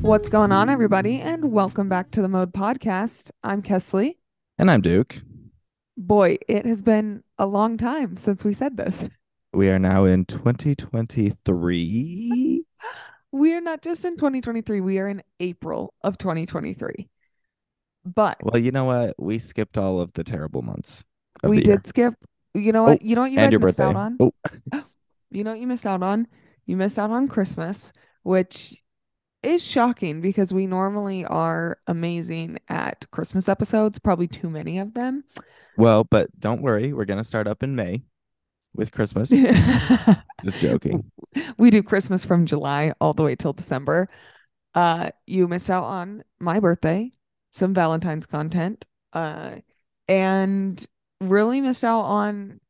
What's going on, everybody, and welcome back to the Mode Podcast. I'm Kesley. And I'm Duke. Boy, it has been a long time since we said this. We are now in 2023. We are not just in 2023, we are in April of 2023. But Well, you know what? We skipped all of the terrible months. we the year. did skip. You know what? Oh, you know what you guys missed birthday. out on? Oh, oh You know what you missed out on? You missed out on Christmas, which is shocking because we normally are amazing at Christmas episodes, probably too many of them. well, but don't worry. We're going to start up in May with Christmas. Just joking. we do Christmas from July all the way till December. Uh, you missed out on my birthday, some Valentine's content, uh, and really missed out on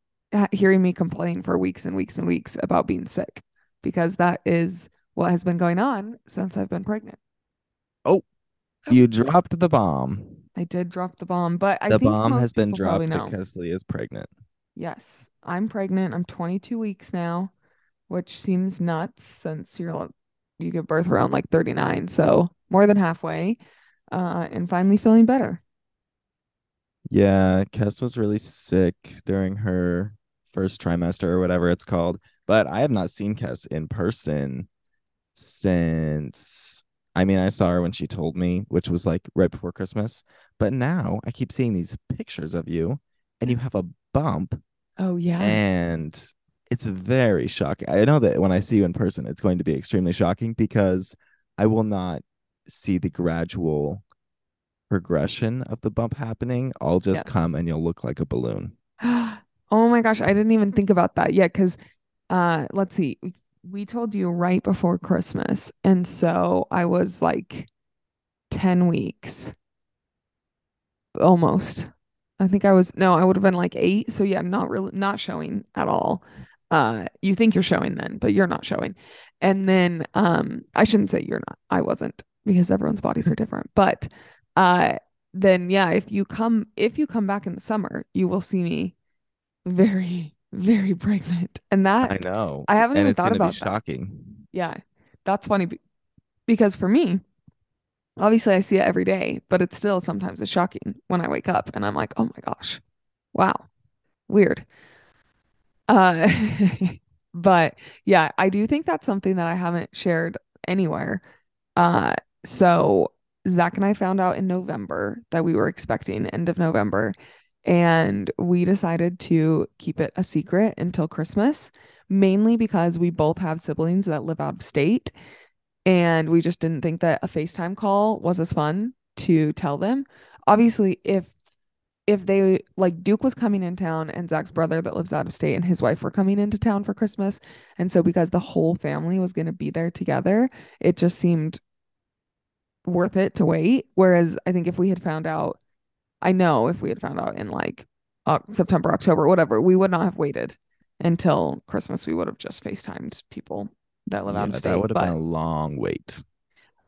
hearing me complain for weeks and weeks and weeks about being sick because that is what has been going on since I've been pregnant. Oh, you dropped the bomb. I did drop the bomb, but I the think bomb has been dropped know. that Kesley is pregnant. Yes, I'm pregnant. I'm 22 weeks now, which seems nuts since you're you give birth around like 39, so more than halfway. Uh, and finally feeling better. Yeah, Kes was really sick during her first trimester or whatever it's called. But I have not seen Kes in person since I mean, I saw her when she told me, which was like right before Christmas. But now I keep seeing these pictures of you and you mm. have a bump Oh yeah. and it's very shocking. I know that when I see you in person, it's going to be extremely shocking because I will not see the gradual progression of the bump happening. I'll just Yes. come and you'll look like a balloon. Oh my gosh, I didn't even think about that yet because uh let's see. We, told you right before Christmas, and so I was like 10 weeks. Almost. I think I was no, I would have been like 8, so yeah, not really not showing at all. Uh you think you're showing then, but you're not showing. And then um I shouldn't say you're not. I wasn't because everyone's bodies are different. But uh then yeah, if you come if you come back in the summer, you will see me very, very pregnant. And that I know. I haven't and even thought going to be about that. shocking. Yeah, that's funny because for me, obviously I see it every day, but it's still sometimes it's shocking when I wake up and I'm like, oh my gosh, wow, weird. Uh, but yeah, I do think that's something that I haven't shared anywhere. Uh, so Zach and I found out in November that we were expecting end of November, and we decided to keep it a secret until Christmas, mainly because we both have siblings that live out of state, and we just didn't think that a FaceTime call was as fun to tell them. Obviously, if if they like Duke was coming in town and Zach's brother that lives out of state and his wife were coming into town for Christmas. And so because the whole family was going to be there together, it just seemed worth it to wait. Whereas I think if we had found out, I know if we had found out in like Oc- September, October, whatever, we would not have waited until Christmas. We would have just FaceTimed people that live out of state. that would have but been a long wait.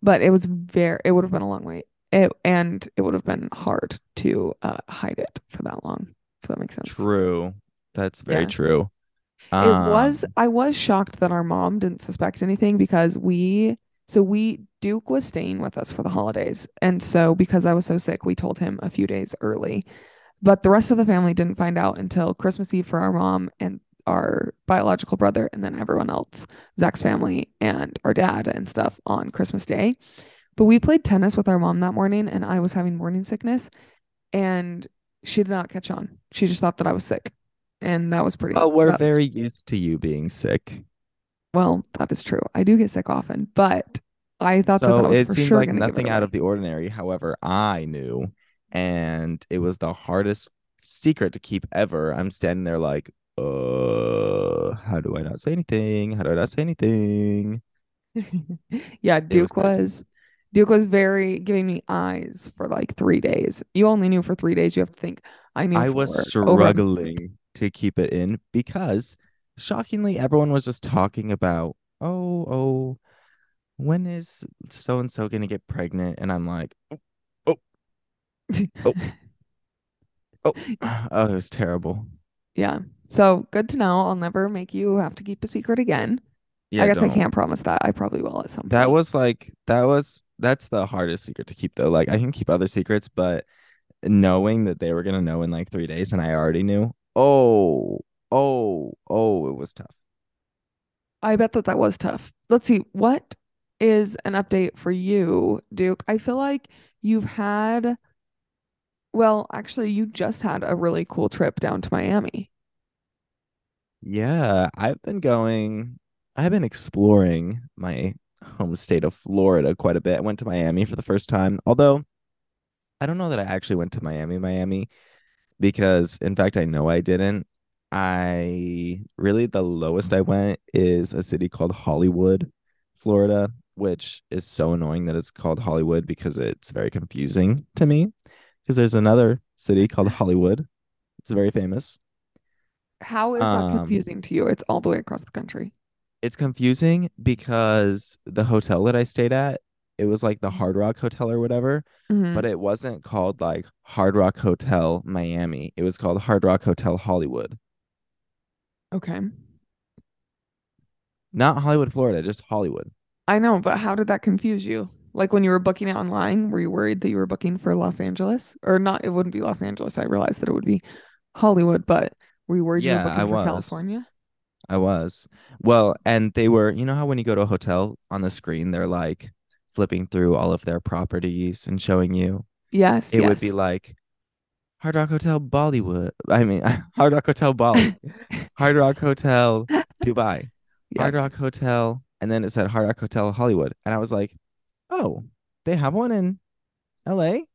but it was very it would have been a long wait it and it would have been hard to uh hide it for that long if that makes sense True. That's very Yeah. true. it was Um, i was shocked that our mom didn't suspect anything because we so we duke was staying with us for the holidays. And so because i was so sick we told him a few days early. But the rest of the family didn't find out until christmas eve for our mom and our biological brother and then everyone else zach's family and our dad and stuff on christmas day. But we played tennis with our mom that morning and i was having morning sickness and she did not catch on. She just thought that i was sick. And that was pretty well, we're very used to you being sick. Well, that is true. I do get sick often, but I thought that so that was it for seemed sure like gonna give it nothing out of the ordinary. However, I knew, and it was the hardest secret to keep ever. I'm standing there like, uh, how do I not say anything? How do I not say anything? yeah, Duke crazy. was Duke was very giving me eyes for like three days. You only knew for three days. You have to think. I knew. I was for over- struggling to keep it in because shockingly everyone was just talking about, oh, oh, when is so and so gonna get pregnant? And I'm like, oh, oh, oh. oh, oh, it was terrible. yeah, So good to know. I'll never make you have to keep a secret again. Yeah, I guess I don't. can't promise that. I probably will at some That was like that was that's the hardest secret to keep though. Like I can keep other secrets, but knowing that they were gonna know in like three days and I already knew. Oh, oh, oh, it was tough. I bet that that was tough. Let's see. What is an update for you, Duke? I feel like you've had, well, actually, you just had a really cool trip down to Miami. Yeah, I've been going, I've been exploring my home state of Florida quite a bit. I went to Miami for the first time, although I don't know that I actually went to Miami, Miami, because in fact, I know I didn't. I really, the lowest I went is a city called Hollywood, Florida, which is so annoying that it's called Hollywood because it's very confusing to me. Because there's another city called Hollywood. It's very famous. How is that Um, confusing to you? It's all the way across the country. It's confusing because the hotel that I stayed at, it was like the Hard Rock Hotel or whatever, hmm but it wasn't called like Hard Rock Hotel Miami. It was called Hard Rock Hotel Hollywood. Okay. Not Hollywood, Florida, just Hollywood. I know, but how did that confuse you? Like when you were booking it online, were you worried that you were booking for Los Angeles? Or not, it wouldn't be Los Angeles. I realized that it would be Hollywood, but were you worried you were Yeah, I for was. California? I was. Well, and they were, you know how when you go to a hotel on the screen, they're like flipping through all of their properties and showing you. Yes, It would be like Hard Rock Hotel Bollywood. I mean, Hard Rock Hotel Bali, Hard Rock Hotel Dubai, Hard Rock Hotel, and then it said Hard Rock Hotel Hollywood. And I was like, oh, they have one in LA?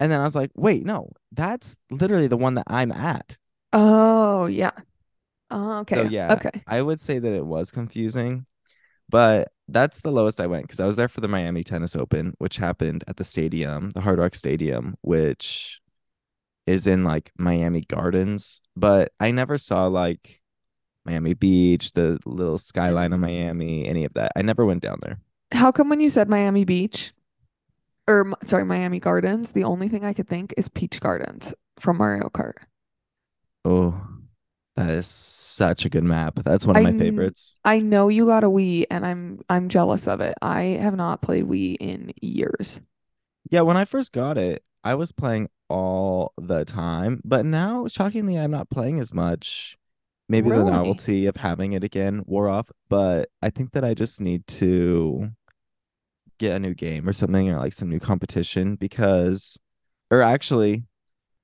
And then I was like, wait, no, that's literally the one that I'm at. Oh, yeah. Oh, So okay. yeah, Okay. I would say that it was confusing, but that's the lowest I went because I was there for the Miami Tennis Open, which happened at the stadium, the Hard Rock Stadium, which is in like Miami Gardens. But I never saw like Miami Beach, the little skyline of Miami, any of that. I never went down there. How come when you said Miami Beach or sorry, Miami Gardens, the only thing I could think is Peach Gardens from Mario Kart. Oh, that is such a good map. That's one of I my favorites. I know you got a Wii and I'm I'm jealous of it. I have not played Wii in years. Yeah, when I first got it, I was playing all the time, but now shockingly I'm not playing as much. Maybe the novelty of having it again wore off, but I think that I just need to get a new game or something or like some new competition because or actually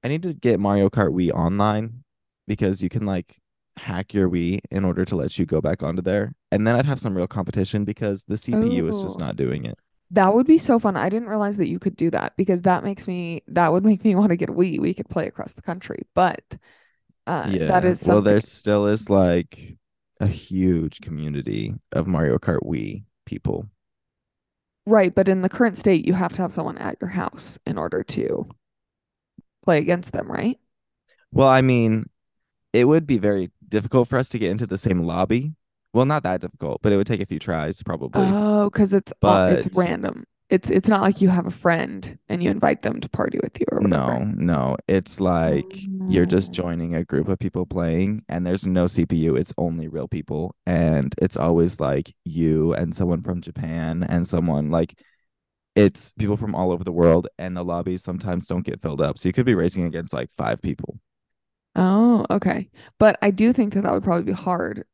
I need to get Mario Kart Wii online because you can like hack your Wii in order to let you go back onto there. And then I'd have some real competition because the CPU is just Oh, not doing it. That would be so fun. I didn't realize that you could do that because that makes me that would make me want to get Wii. We could play across the country. But uh that Yeah. is Well, there still is like a huge community of Mario Kart Wii people. right, but in the current state you have to have someone at your house in order to play against them, right? Well, I mean, it would be very difficult for us to get into the same lobby. Well, not that difficult, but it would take a few tries probably. Oh, because it's all it's random. It's it's not like you have a friend and you invite them to party with you or no, whatever. no, it's like you're just Oh. joining a group of people playing and there's no CPU. It's only real people. And it's always like you and someone from Japan and someone like it's people from all over the world and the lobbies sometimes don't get filled up. So you could be racing against like five people. Oh, okay. But I do think that that would probably be hard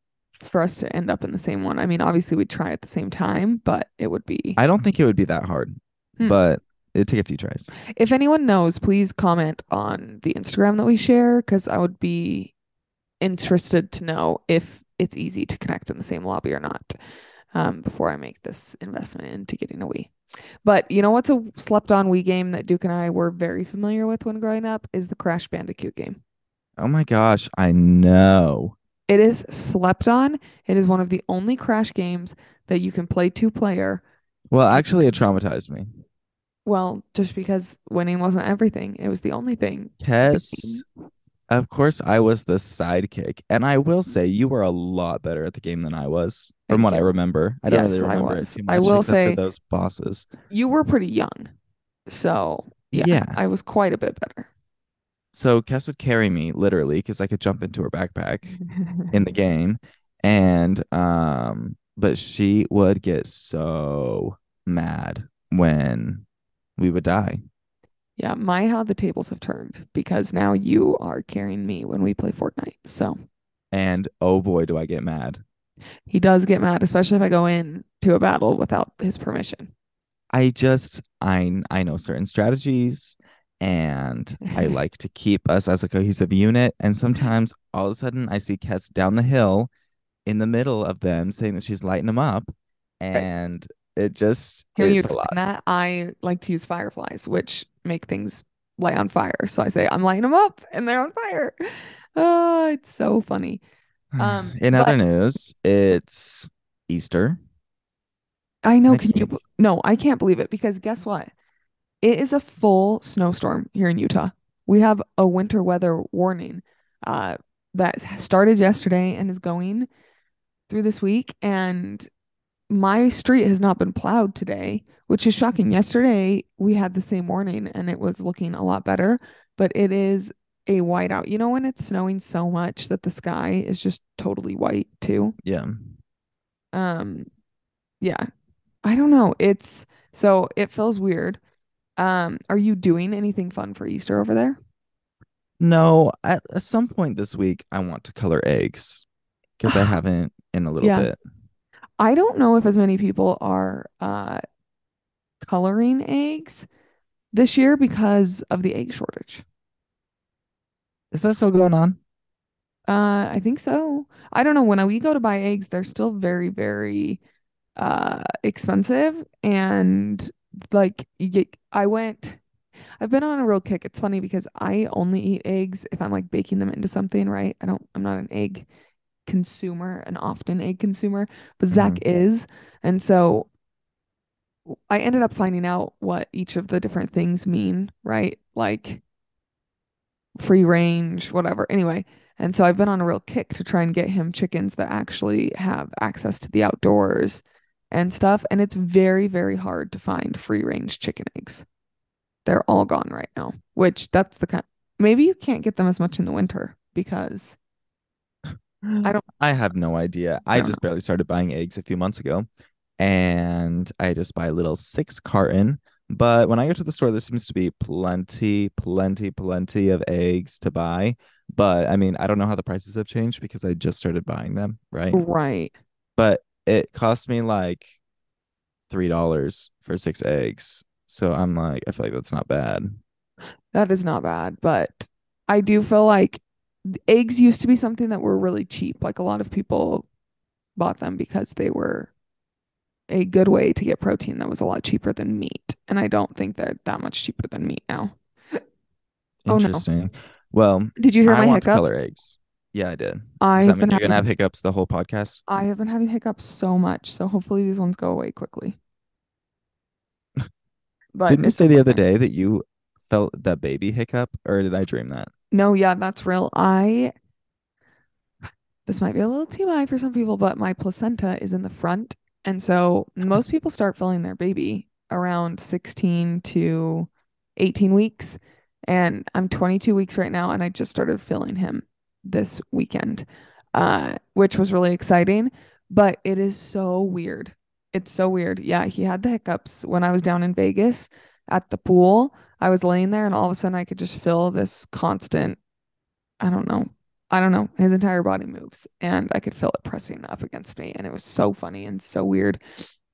for us to end up in the same one. I mean, obviously we'd try at the same time, but it would be. I don't think it would be that hard, Hmm. but it'd take a few tries. If anyone knows, please comment on the Instagram that we share because I would be interested to know if it's easy to connect in the same lobby or not um, before I make this investment into getting a Wii. But you know what's a slept on Wii game that Duke and I were very familiar with when growing up is the Crash Bandicoot game. Oh my gosh, I know. It is slept on. It is one of the only Crash games that you can play two player. Well, actually, it traumatized me. well, just because winning wasn't everything, it was the only thing. Yes, of course, I was the sidekick. And I will say you were a lot better at the game than I was, from Thank what I remember. I don't really Yes, I remember it was. too I will except for say those bosses. you were pretty young. So, yeah, Yeah. I was quite a bit better. So Kess would carry me literally because I could jump into her backpack in the game. And um, but she would get so mad when we would die. Yeah, my how the tables have turned because now you are carrying me when we play Fortnite. So And oh boy, do I get mad. he does get mad, especially if I go in to a battle without his permission. I just I I know certain strategies and I like to keep us as a cohesive unit. And sometimes all of a sudden I see Kess down the hill in the middle of them saying that she's lighting them up. And it just Hearing you explain lot. that, I like to use fireflies, which make things light on fire. So I say I'm lighting them up and they're on fire. Oh, it's so funny. Um, In but other news, it's Easter I know, next can you? No, I can't believe it because guess what? It is a full snowstorm here in Utah. We have a winter weather warning uh, that started yesterday and is going through this week. And my street has not been plowed today, which is shocking. Yesterday we had the same warning and it was looking a lot better, but it is a whiteout. You know, when it's snowing so much that the sky is just totally white too. Yeah. Um, yeah, I don't know. It's so it feels weird. Um, are you doing anything fun for Easter over there? No, at, at some point this week, I want to color eggs because I haven't in a little Yeah. bit. I don't know if as many people are uh coloring eggs this year because of the egg shortage. Is that still going on? Uh, I think so. I don't know. When we go to buy eggs, they're still very, very uh expensive and like I went I've been on a real kick. It's funny because I only eat eggs if I'm like baking them into something, right? I don't I'm not an egg consumer, an often egg consumer, but Zach Mhm. is. And so I ended up finding out what each of the different things mean, right? Like free range, whatever. Anyway, and so I've been on a real kick to try and get him chickens that actually have access to the outdoors and stuff. And it's very, very hard to find free range chicken eggs. They're all gone right now, which that's the kind maybe you can't get them as much in the winter because I don't I have no idea. I I just know. barely started buying eggs a few months ago, and I just buy a little six carton. But when I go to the store, there seems to be plenty, plenty, plenty of eggs to buy. But I mean, I don't know how the prices have changed because I just started buying them, right? Right. But it cost me like three dollars for six eggs. So I'm like, I feel like that's not bad. That is not bad, but I do feel like eggs used to be something that were really cheap. Like a lot of people bought them because they were a good way to get protein that was a lot cheaper than meat. And I don't think they're that much cheaper than meat now. Oh no. Interesting. Well, Did you hear I my want hiccup? color eggs. Yeah, I did. I that have mean you're gonna have hiccups the whole podcast? I have been having hiccups so much, so hopefully these ones go away quickly. But Didn't you say the other day that you felt that baby hiccup, or did I dream that? No, yeah, that's real. I this might be a little TMI for some people, but my placenta is in the front. And so most people start feeling their baby around 16 to 18 weeks. And I'm 22 weeks right now, and I just started feeling him this weekend, uh, which was really exciting. But it is so weird. It's so weird. Yeah, he had the hiccups when I was down in Vegas at the pool. I was laying there, and all of a sudden I could just feel this constant I don't know. I don't know. His entire body moves and I could feel it pressing up against me. And it was so funny and so weird.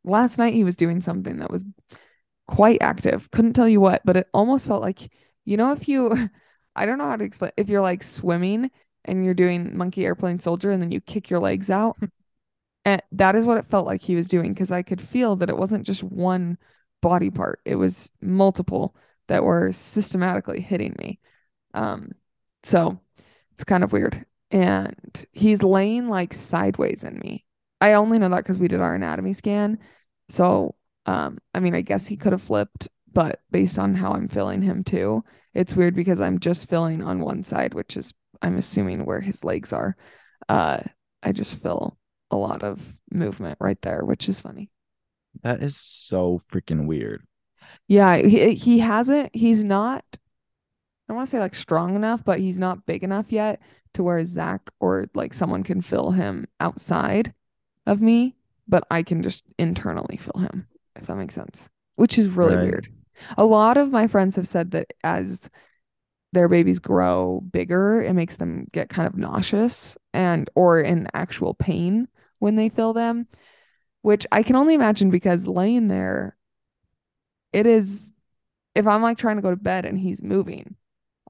Last night he was doing something that was quite active. Couldn't tell you what, but it almost felt like, you know, if you, I don't know how to explain, if you're like swimming and you're doing monkey airplane soldier and then you kick your legs out, and that is what it felt like he was doing because I could feel that it wasn't just one body part, it was multiple that were systematically hitting me. Um, so it's kind of weird. And he's laying like sideways in me. I only know that because we did our anatomy scan. So, um, I mean, I guess he could have flipped, but based on how I'm feeling him too, it's weird because I'm just feeling on one side, which is I'm assuming where his legs are. Uh, I just feel a lot of movement right there, which is funny. That is so freaking weird. Yeah, he he hasn't. He's not. don't want to say like strong enough, but he's not big enough yet to where Zach or like someone can fill him outside of me, but I can just internally fill him, if that makes sense, which is really Right. weird. A lot of my friends have said that as their babies grow bigger, it makes them get kind of nauseous and or in actual pain when they fill them, which I can only imagine because laying there, it is if I'm like trying to go to bed and he's moving,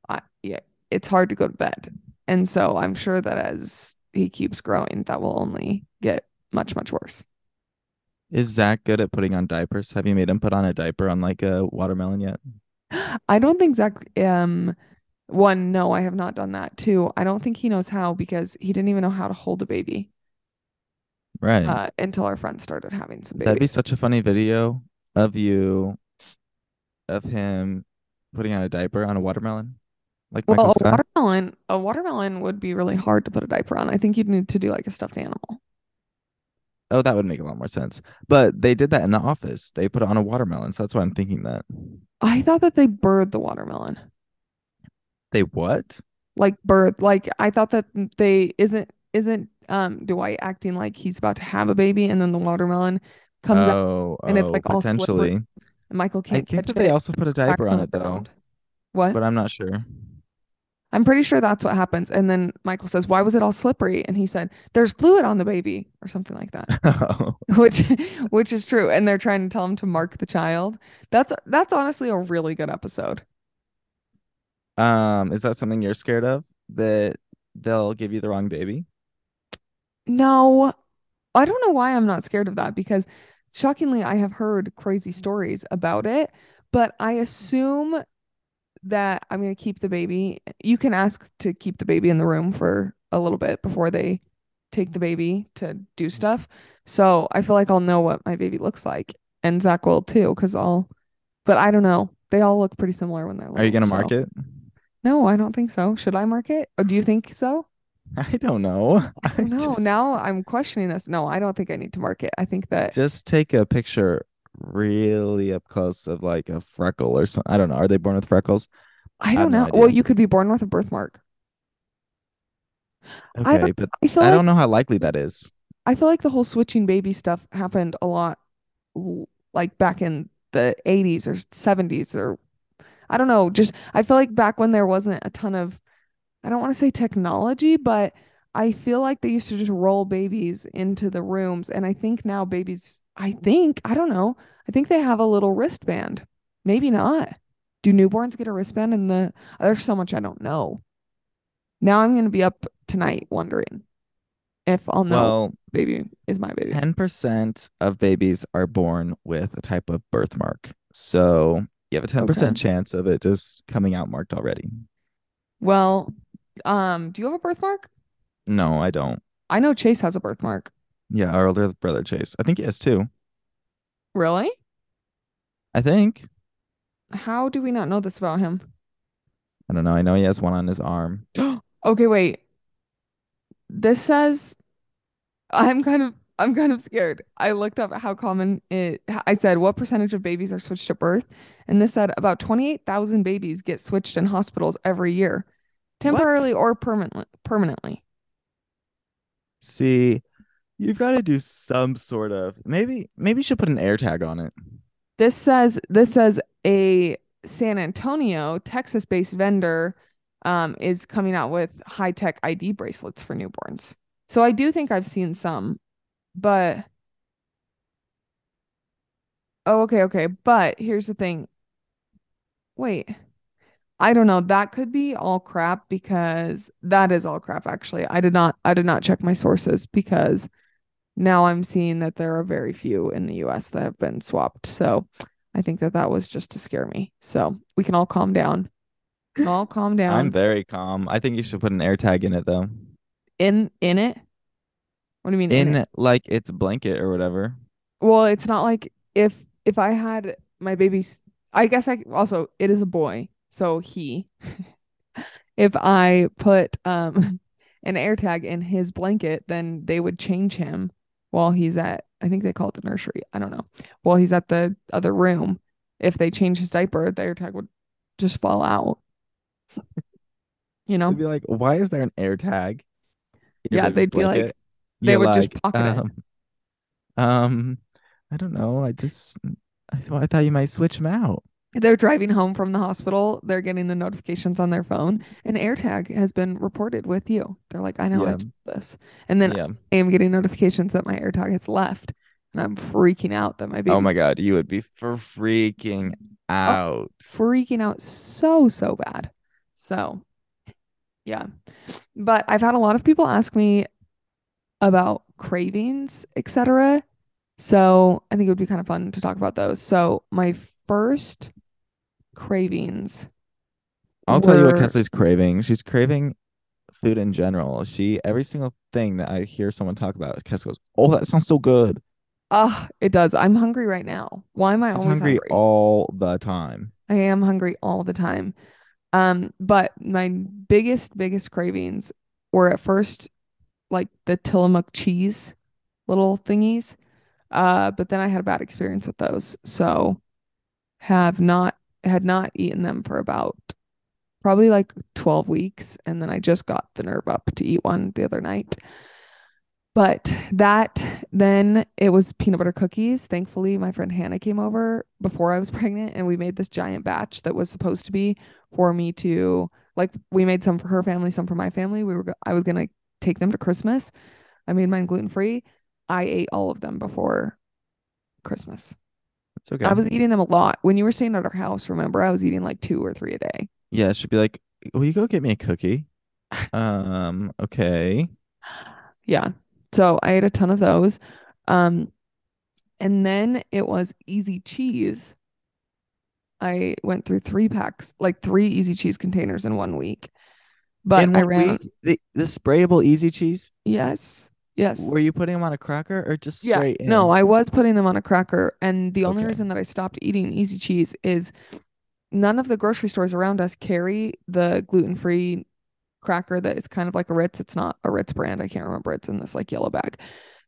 I, yeah, it's hard to go to bed. And so I'm sure that as he keeps growing, that will only get much, much worse. Is Zach good at putting on diapers? Have you made him put on a diaper on like a watermelon yet? I don't think Zach, um, one, no, I have not done that. Two, I don't think he knows how because he didn't even know how to hold a baby Right. uh, until our friend started having some That'd be such a funny video of you, of him putting on a diaper on a watermelon, like Michael Well, a watermelon, a watermelon would be really hard to put a diaper on. I think you'd need to do like a stuffed animal. Oh, that would make a lot more sense. But they did that in the office. They put it on a watermelon, so that's why I'm thinking that. I thought that they birthed the watermelon. They what? like birth like I thought that they isn't isn't um Dwight acting like he's about to have a baby and then the watermelon comes out Oh, and it's oh, like all slippery and Michael can't I think that they also put a diaper on on it though, ground. What? but I'm not sure. I'm pretty sure that's what happens. And then Michael says, "Why was it all slippery?" And he said, "There's fluid on the baby," or something like that. Oh, Which which is true. And they're trying to tell him to mark the child. That's that's honestly a really good episode. Um, is that something you're scared of? That they'll give you the wrong baby? No, I don't know why I'm not scared of that because shockingly, I have heard crazy stories about it, but I assume that I'm going to keep the baby. You can ask to keep the baby in the room for a little bit before they take the baby to do stuff. So I feel like I'll know what my baby looks like, and Zach will too, because I'll, but I don't know. They all look pretty similar when they're Are you gonna mark So it? No, I don't think so. Should I mark it? Or do you think so? I don't know. I oh, I don't know. just Now I'm questioning this. No, I don't think I need to mark it. I think that just take a picture really up close of like a freckle or something. I don't know. Are they born with freckles? I I don't no know. Well, you could be born with a birthmark. I Okay, don't. but I I like don't know how likely that is. I feel like the whole switching baby stuff happened a lot, like back in the 80s or 70s or I don't know. Just I feel like back when there wasn't a ton of I don't want to say technology, but I feel like they used to just roll babies into the rooms, and I think now babies. I think I don't know. I think they have a little wristband. Maybe not. Do newborns get a wristband in the? There's so much I don't know. Now I'm gonna be up tonight wondering if I'll know Well, baby is my baby. 10% of babies are born with a type of birthmark. So you have a 10% Okay. chance of it just coming out marked already. Well, um, do you have a birthmark? No, I don't. I know Chase has a birthmark. Yeah, our older brother Chase. I think he has two. Really? I think. How do we not know this about him? I don't know. I know he has one on his arm. Okay, wait. This says I'm kind of I'm kind of scared. I looked up how common it I said what percentage of babies are switched at birth, and this said about 28,000 babies get switched in hospitals every year, What? temporarily or permanently permanently. See, you've got to do some sort of maybe maybe you should put an air tag on it. This says this says a San Antonio, Texas-based vendor um, is coming out with high-tech ID bracelets for newborns. So I do think I've seen some, but oh, okay, okay. But here's the thing. Wait, I don't know. That could be all crap because that is all crap, actually. I did not I did not check my sources because now I'm seeing that there are very few in the US that have been swapped. So I think that that was just to scare me. So we can all calm down. All calm down. I'm very calm. I think you should put an air tag in it though. In in it? What do you mean in? Like its blanket or whatever. Well, it's not like if if I had my baby's I guess I also it is a boy, so he if I put um an air tag in his blanket, then they would change him while he's at I think they call it the nursery. I don't know. While he's at the other room. If they change his diaper, the air tag would just fall out. You know? They'd be like, why is there an air tag Yeah, they'd be like, blanket? They would just like, pocket it. um, um, I don't know. I just, I thought, I thought you might switch them out. They're driving home from the hospital. They're getting the notifications on their phone. An AirTag has been reported with you. They're like, I know I Yeah, took this. And then yeah. I am getting notifications that my AirTag has left. And I'm freaking out that my baby. Oh my God, you would be for freaking oh, out. freaking out so, so bad. So, yeah. But I've had a lot of people ask me about cravings, etc. So I think it would be kind of fun to talk about those. So my first cravings I'll tell you what were Kesley's craving. She's craving food in general. She every single thing that I hear someone talk about, Kesley goes, "Oh, that sounds so good." Ah, it does. I'm hungry right now. Why am I always hungry hungry? all the time. I am hungry all the time. Um, but my biggest, biggest cravings were at first like the Tillamook cheese little thingies. Uh, but then I had a bad experience with those. So have not had not eaten them for about probably like 12 weeks. And then I just got the nerve up to eat one the other night. But that then it was peanut butter cookies. Thankfully, my friend Hannah came over before I was pregnant and we made this giant batch that was supposed to be for me to like we made some for her family, some for my family. We were I was going to take them to Christmas. I made mine gluten-free. I ate all of them before Christmas. It's okay. I was eating them a lot. When you were staying at our house, remember, I was eating like two or three a day. Yeah, she'd be like, "Will you go get me a cookie?" Um, okay. Yeah. So I ate a ton of those. Um, and then it was easy cheese. I went through three packs, like three easy cheese containers in one week. But In I ran, week, the the sprayable easy cheese, yes, yes. were you putting them on a cracker or just Yeah. straight No. I was putting them on a cracker. And the only Okay. reason that I stopped eating easy cheese is none of the grocery stores around us carry the gluten-free cracker that is kind of like a Ritz. It's not a Ritz brand. I can't remember. It's in this like yellow bag.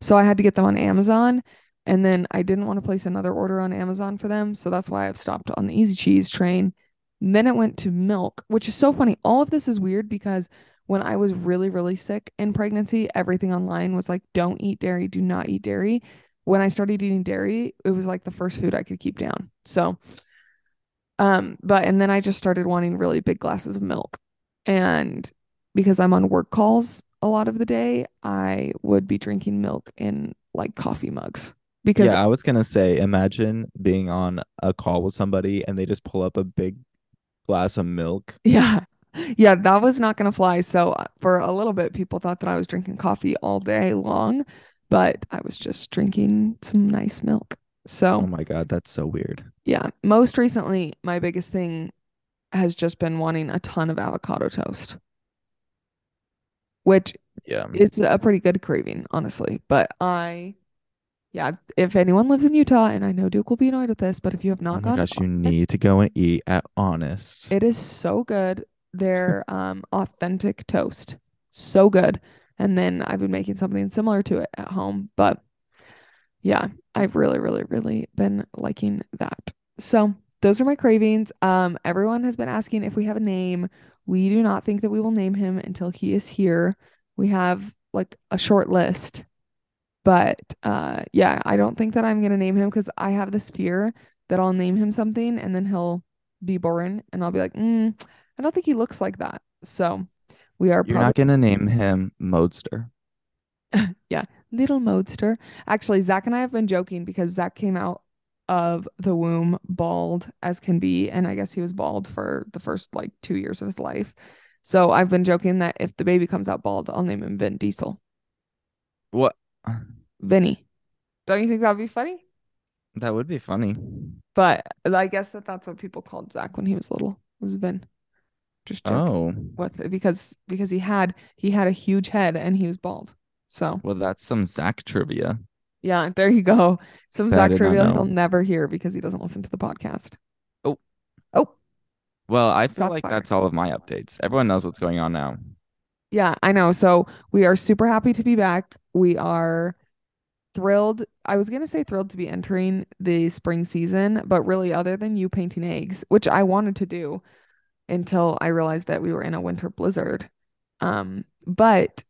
So I had to get them on Amazon. And then I didn't want to place another order on Amazon for them. So that's why I've stopped on the easy cheese train. Then it went to milk, which is so funny. All of this is weird because when I was really, really sick in pregnancy, everything online was like, don't eat dairy, do not eat dairy. When I started eating dairy, it was like the first food I could keep down. So, um, but and then I just started wanting really big glasses of milk. And because I'm on work calls a lot of the day, I would be drinking milk in like coffee mugs because Yeah, I was gonna say, imagine being on a call with somebody and they just pull up a big glass of milk. yeah. Yeah, that was not going to fly. So uh, for a little bit people thought that I was drinking coffee all day long, but I was just drinking some nice milk. So, oh my God, that's so weird. yeah, most recently my biggest thing has just been wanting a ton of avocado toast, which Yeah. is a pretty good craving, honestly. But I, yeah, if anyone lives in Utah, and I know Duke will be annoyed with this, but if you have Oh not my gone, gosh, you need to go and eat at Honest. it is so good. They're um authentic toast, so good. And then I've been making something similar to it at home, but yeah, I've really, really, really been liking that. So those are my cravings. Um, everyone has been asking if we have a name. We do not think that we will name him until he is here. We have like a short list, but uh, yeah, I don't think that I'm gonna name him because I have this fear that I'll name him something and then he'll be born and I'll be like, mm, I don't think he looks like that. So we are You're probably not gonna name him Modester. Yeah, little modester. Actually, Zach and I have been joking because Zach came out of the womb bald as can be, and I guess he was bald for the first like two years of his life. So I've been joking that if the baby comes out bald, I'll name him Vin Diesel. What? Vinny. Don't you think that would be funny? That would be funny. But I guess that that's what people called Zach when he was little. Was Vin. Just joking Oh, with it because because he had he had a huge head and he was bald. So well, that's some Zach trivia yeah, there you go. Some that Zach trivia he'll never hear because he doesn't listen to the podcast. Oh, Oh, well, I feel shots like fired. that's all of my updates. Everyone knows what's going on now. Yeah, I know. So we are super happy to be back. We are thrilled. I was gonna say thrilled to be entering the spring season, but really, other than you painting eggs, which I wanted to do, until I realized that we were in a winter blizzard. Um, but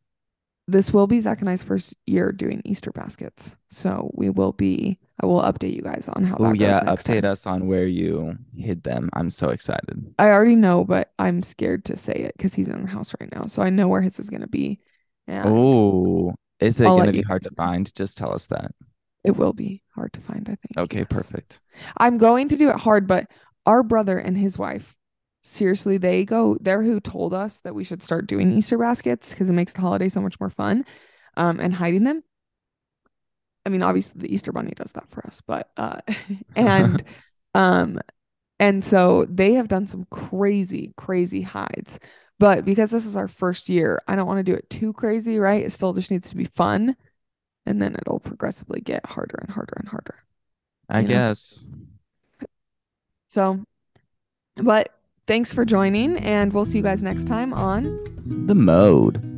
this will be Zach and I's first year doing Easter baskets. So we will be, I will update you guys on how Oh that yeah, update time. us on where you hid them. I'm so excited. I already know, but I'm scared to say it because he's in the house right now. So I know where his is going to be. Oh, is it going to be hard to find? Just tell us that. it will be hard to find, I think. Okay, yes. perfect. I'm going to do it hard, but our brother and his wife, seriously, they go, they're who told us that we should start doing Easter baskets because it makes the holiday so much more fun um, and hiding them. I mean, obviously the Easter bunny does that for us, but uh and um and so they have done some crazy, crazy hides. But because this is our first year, I don't want to do it too crazy, right? It still just needs to be fun. And then it'll progressively get harder and harder and harder. I know? guess. So, but thanks for joining, and we'll see you guys next time on The mode.